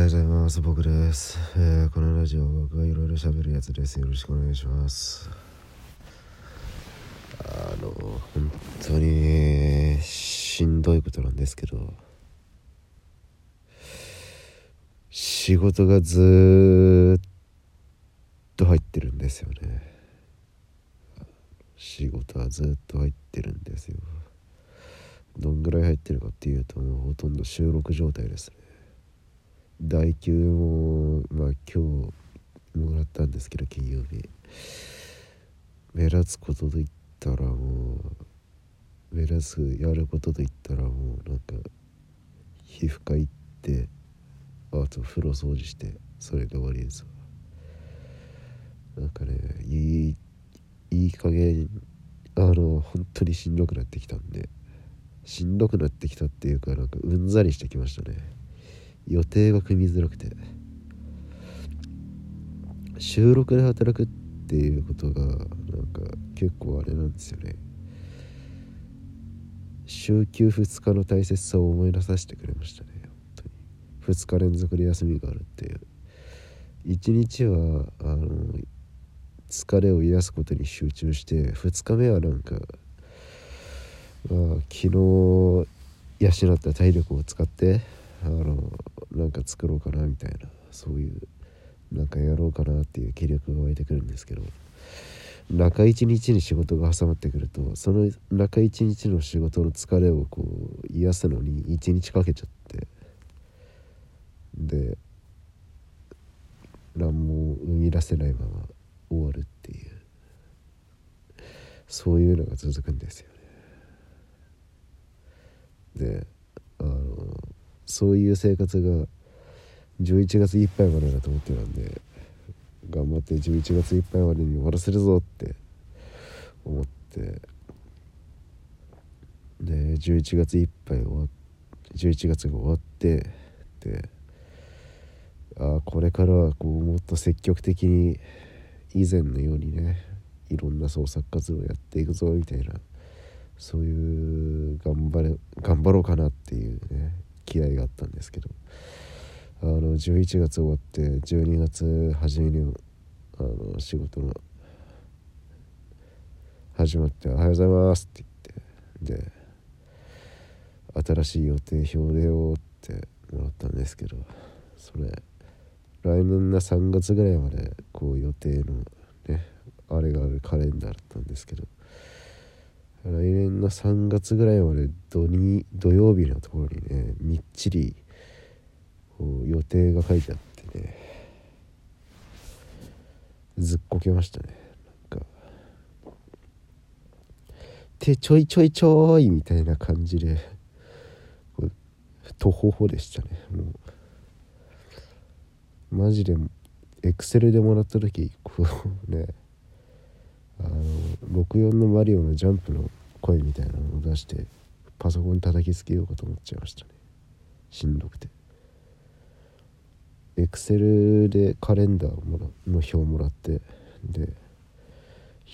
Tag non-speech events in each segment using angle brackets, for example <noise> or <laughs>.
はようございます。僕です。えーこのラジオは僕がいろいろ喋るやつです。よろしくお願いします。あの、本当にしんどいことなんですけど、仕事がずーっと入ってるんですよね。仕事はずっと入ってるんですよ。どんぐらい入ってるかっていうと、もうほとんど収録状態ですね。代休もまあ今日もらったんですけど金曜日。目立つことといったらもう目立つやることといったらもうなんか皮膚科行ってあと風呂掃除してそれで終わりですわ。なんかねいいいい加減あの本当にしんどくなってきたんでしんどくなってきたっていうかなんかうんざりしてきましたね。予定が組みづらくて収録で働くっていうことがなんか結構あれなんですよね。週休2日の大切さを思い出させてくれましたね。本当に。2日連続で休みがあるっていう。1日はあの疲れを癒すことに集中して2日目はなんか、まあ、昨日養った体力を使ってなんか作ろうかなみたいなそういうなんかやろうかなっていう気力が湧いてくるんですけど中一日に仕事が挟まってくるとその中一日の仕事の疲れをこう癒すのに一日かけちゃってで何も生み出せないまま終わるっていうそういうのが続くんですよね。であのそういう生活が11月いっぱいまでだと思ってたんで頑張って11月いっぱいまでに終わらせるぞって思って。で11月いっぱい終わっ11月が終わってでああこれからはこうもっと積極的に以前のようにねいろんな創作活動をやっていくぞみたいなそういう頑張れ頑張ろうかなっていうね気合があったんですけど。あの11月終わって12月初めにあの仕事の始まって「おはようございます」って言ってで新しい予定表でよってもらったんですけどそれ来年の3月ぐらいまでこう予定のねあれがあるカレンダーだったんですけど来年の3月ぐらいまで土に土曜日のところにねみっちり予定が書いてあってね。ずっこけましたね。なんか。手ちょいちょいちょいみたいな感じでとほほでしたね。もう。マジでエクセルでもらった時こうね。あの64のマリオのジャンプの声みたいなのを出してパソコン叩きつけようかと思っちゃいましたね。しんどくて。エクセルでカレンダーをもらの表をもらってで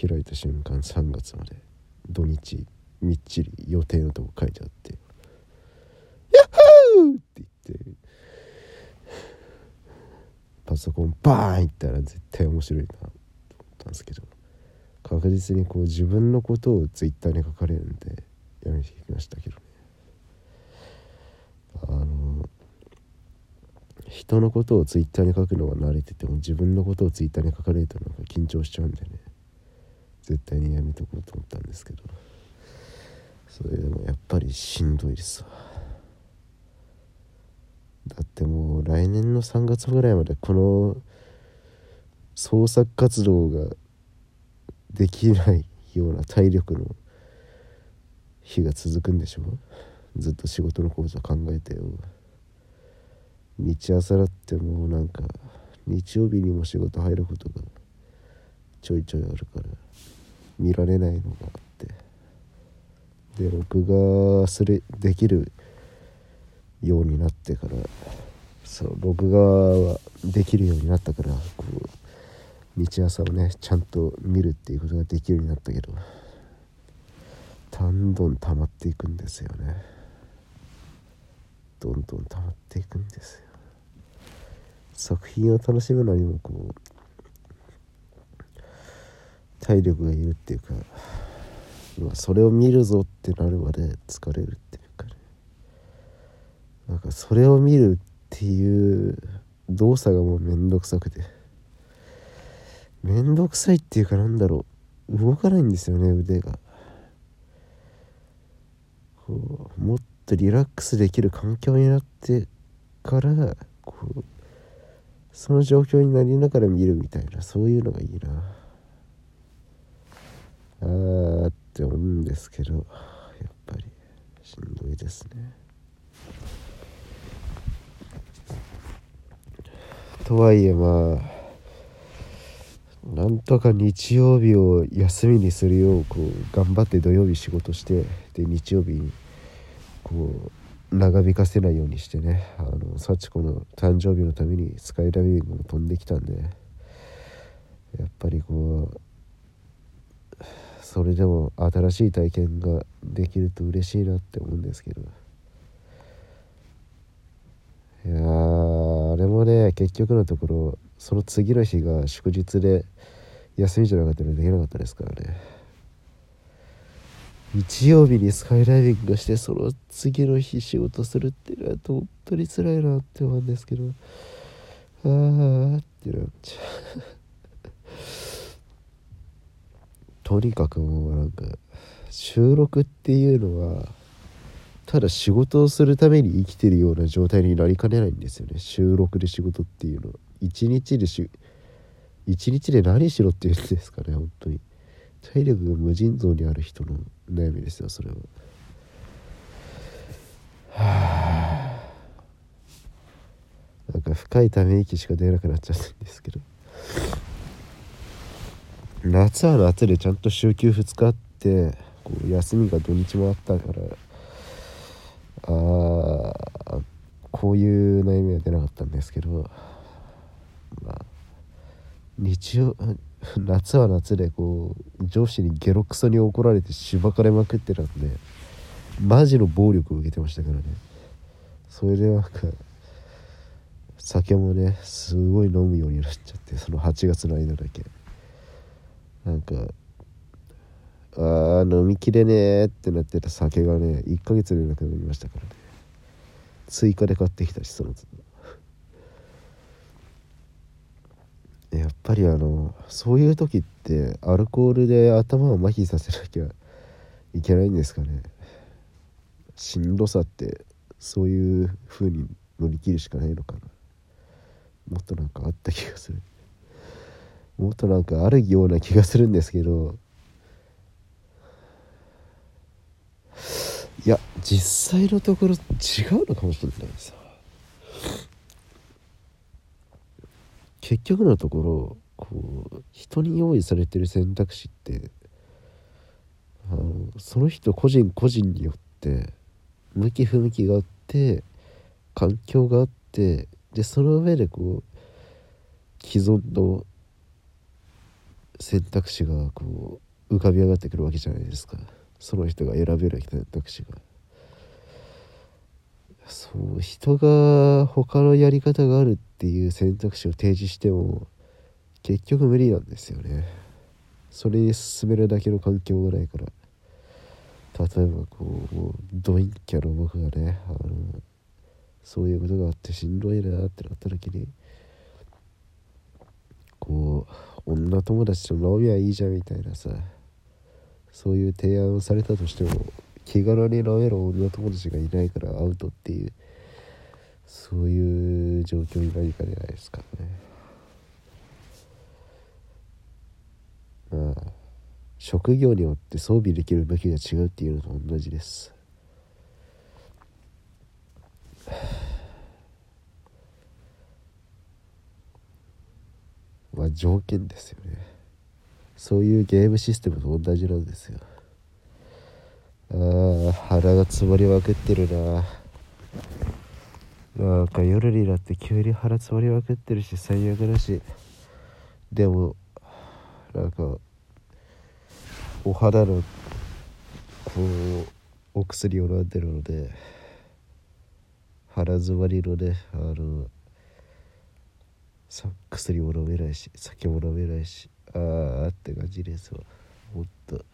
開いた瞬間3月まで土日みっちり予定のとこ書いてあって「ヤッホー!」って言ってパソコンバーンいったら絶対面白いなと思ったんですけど確実にこう自分のことをツイッターに書かれるんでやめてきましたけどねあの人のことをツイッターに書くのは慣れてても自分のことをツイッターに書かれるとなんか緊張しちゃうんでね。絶対にやめとこうと思ったんですけど。それでもやっぱりしんどいですわ。だってもう来年の3月ぐらいまでこの創作活動ができないような体力の日が続くんでしょ。ずっと仕事のこと考えてよ。日朝だってもうなんか日曜日にも仕事入ることがちょいちょいあるから見られないのがあって。で録画するできるようになってからそう録画はできるようになったからこう日朝をねちゃんと見るっていうことができるようになったけどどんどん溜まっていくんですよね。どんどん溜まっていくんですよ。作品を楽しむのにもこう体力がいるっていうか、まあ、それを見るぞってなるまで疲れるっていうかね。なんかそれを見るっていう動作がもうめんどくさくて。めんどくさいっていうかなんだろう。動かないんですよね腕が。こうもっとリラックスできる環境になってからこうその状況になりながら見るみたいなそういうのがいいな。あーって思うんですけどやっぱり。しんどいですね。とはいえまあなんとか日曜日を休みにするようこう頑張って土曜日仕事してで日曜日にこう長引かせないようにしてねあの幸子の誕生日のためにスカイダイビングも飛んできたんでやっぱりこうそれでも新しい体験ができると嬉しいなって思うんですけど。いやあれもね結局のところその次の日が祝日で休みじゃなかったのでできなかったですからね。日曜日にスカイダイビングしてその次の日仕事するっていうのは本当に辛いなって思うんですけど。ああってなっちゃう。とにかくもうなんか収録っていうのはただ仕事をするために生きてるような状態になりかねないんですよね。収録で仕事っていうのは。一日でし一日で何しろっていうんですかね本当に。体力が無尽蔵にある人の悩みですよそれは。はあ。なんか深いため息しか出なくなっちゃったんですけど。夏は夏でちゃんと週休2日あってこう休みが土日もあったからあーこういう悩みは出なかったんですけどまあ日曜 <laughs> 夏は夏でこう上司にゲロクソに怒られてしばかれまくってたんでマジの暴力を受けてましたからね。それでなんか酒もねすごい飲むようになっちゃってその8月の間だけ。なんかあー飲みきれねえってなってた酒がね1ヶ月でなくなりましたからね。追加で買ってきたしそのやっぱりあのそういう時ってアルコールで頭を麻痺させなきゃいけないんですかね。しんどさってそういう風に乗り切るしかないのかな。もっとなんかあった気がする。もっとなんかあるような気がするんですけど。いや実際のところ違うのかもしれないさ。結局のところこう人に用意されてる選択肢ってあのその人個人個人によって向き不向きがあって環境があってでその上でこう既存の選択肢がこう浮かび上がってくるわけじゃないですか。その人が選べる選択肢が。そう人が他のやり方があるっていう選択肢を提示しても結局無理なんですよね。それに進めるだけの環境がないから。例えばこううドインキャの僕がねあのそういうことがあってしんどいなってなった時にこう女友達と飲みはいいじゃんみたいなさそういう提案をされたとしても気軽に飲める女友達がいないからアウトっていうそういう状況になりかねないですかね。まあ職業によって装備できる武器が違うっていうのと同じです。<sighs> まあ条件ですよね。そういうゲームシステムと同じなんですよ。あー腹が詰まりまくってるな。なんか夜になって急に腹詰まりまくってるし最悪だし。でもなんかお肌のこうお薬を飲んでるので腹詰まりのねあの薬も飲めないし酒も飲めないしああって感じですわ。ほんと。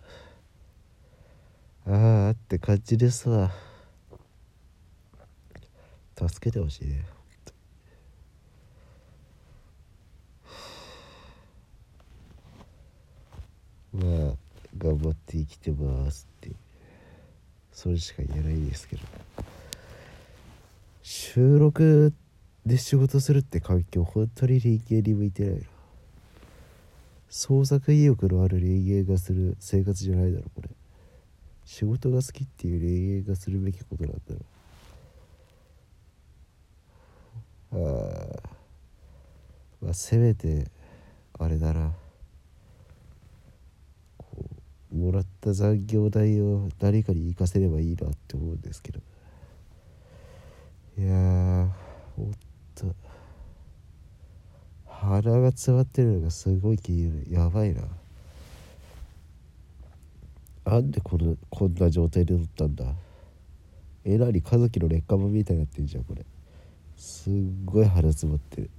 って感じですわ助けてほしいね。まあ頑張って生きてますって。それしか言えないですけど。収録で仕事するって環境本当に人間に向いてないな。創作意欲のある人間がする生活じゃないだろこれ。仕事が好きっていう人間がするべきことなんだろああまあせめてあれだな。こうもらった残業代を誰かに生かせればいいなって思うんですけど。いやーほんと。鼻が詰まってるのがすごい気になる。やばいな。なんでこのこんな状態で撮ったんだ？えなに和樹の劣化版みたいになってんじゃんこれ。すっごい鼻詰まって。る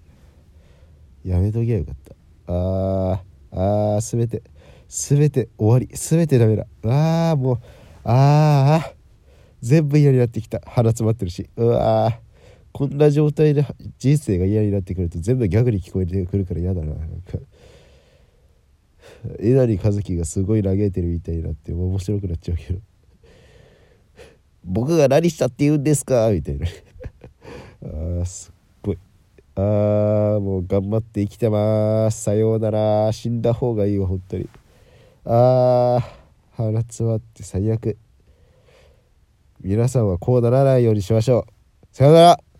やめときゃよかった。あーあーすべてすべて終わり。すべてダメだ。あーもうあー全部嫌になってきた。鼻詰まってるし。うわーこんな状態で人生が嫌になってくると全部ギャグに聞こえてくるから嫌だななんか。えなりかずきがすごい嘆いてるみたいになって面白くなっちゃうけど。僕が何したって言うんですかみたいな。あーすっごい。あーもう頑張って生きてます。さようなら。死んだ方がいいわ本当に。あー鼻詰まって最悪。皆さんはこうならないようにしましょう。さようなら。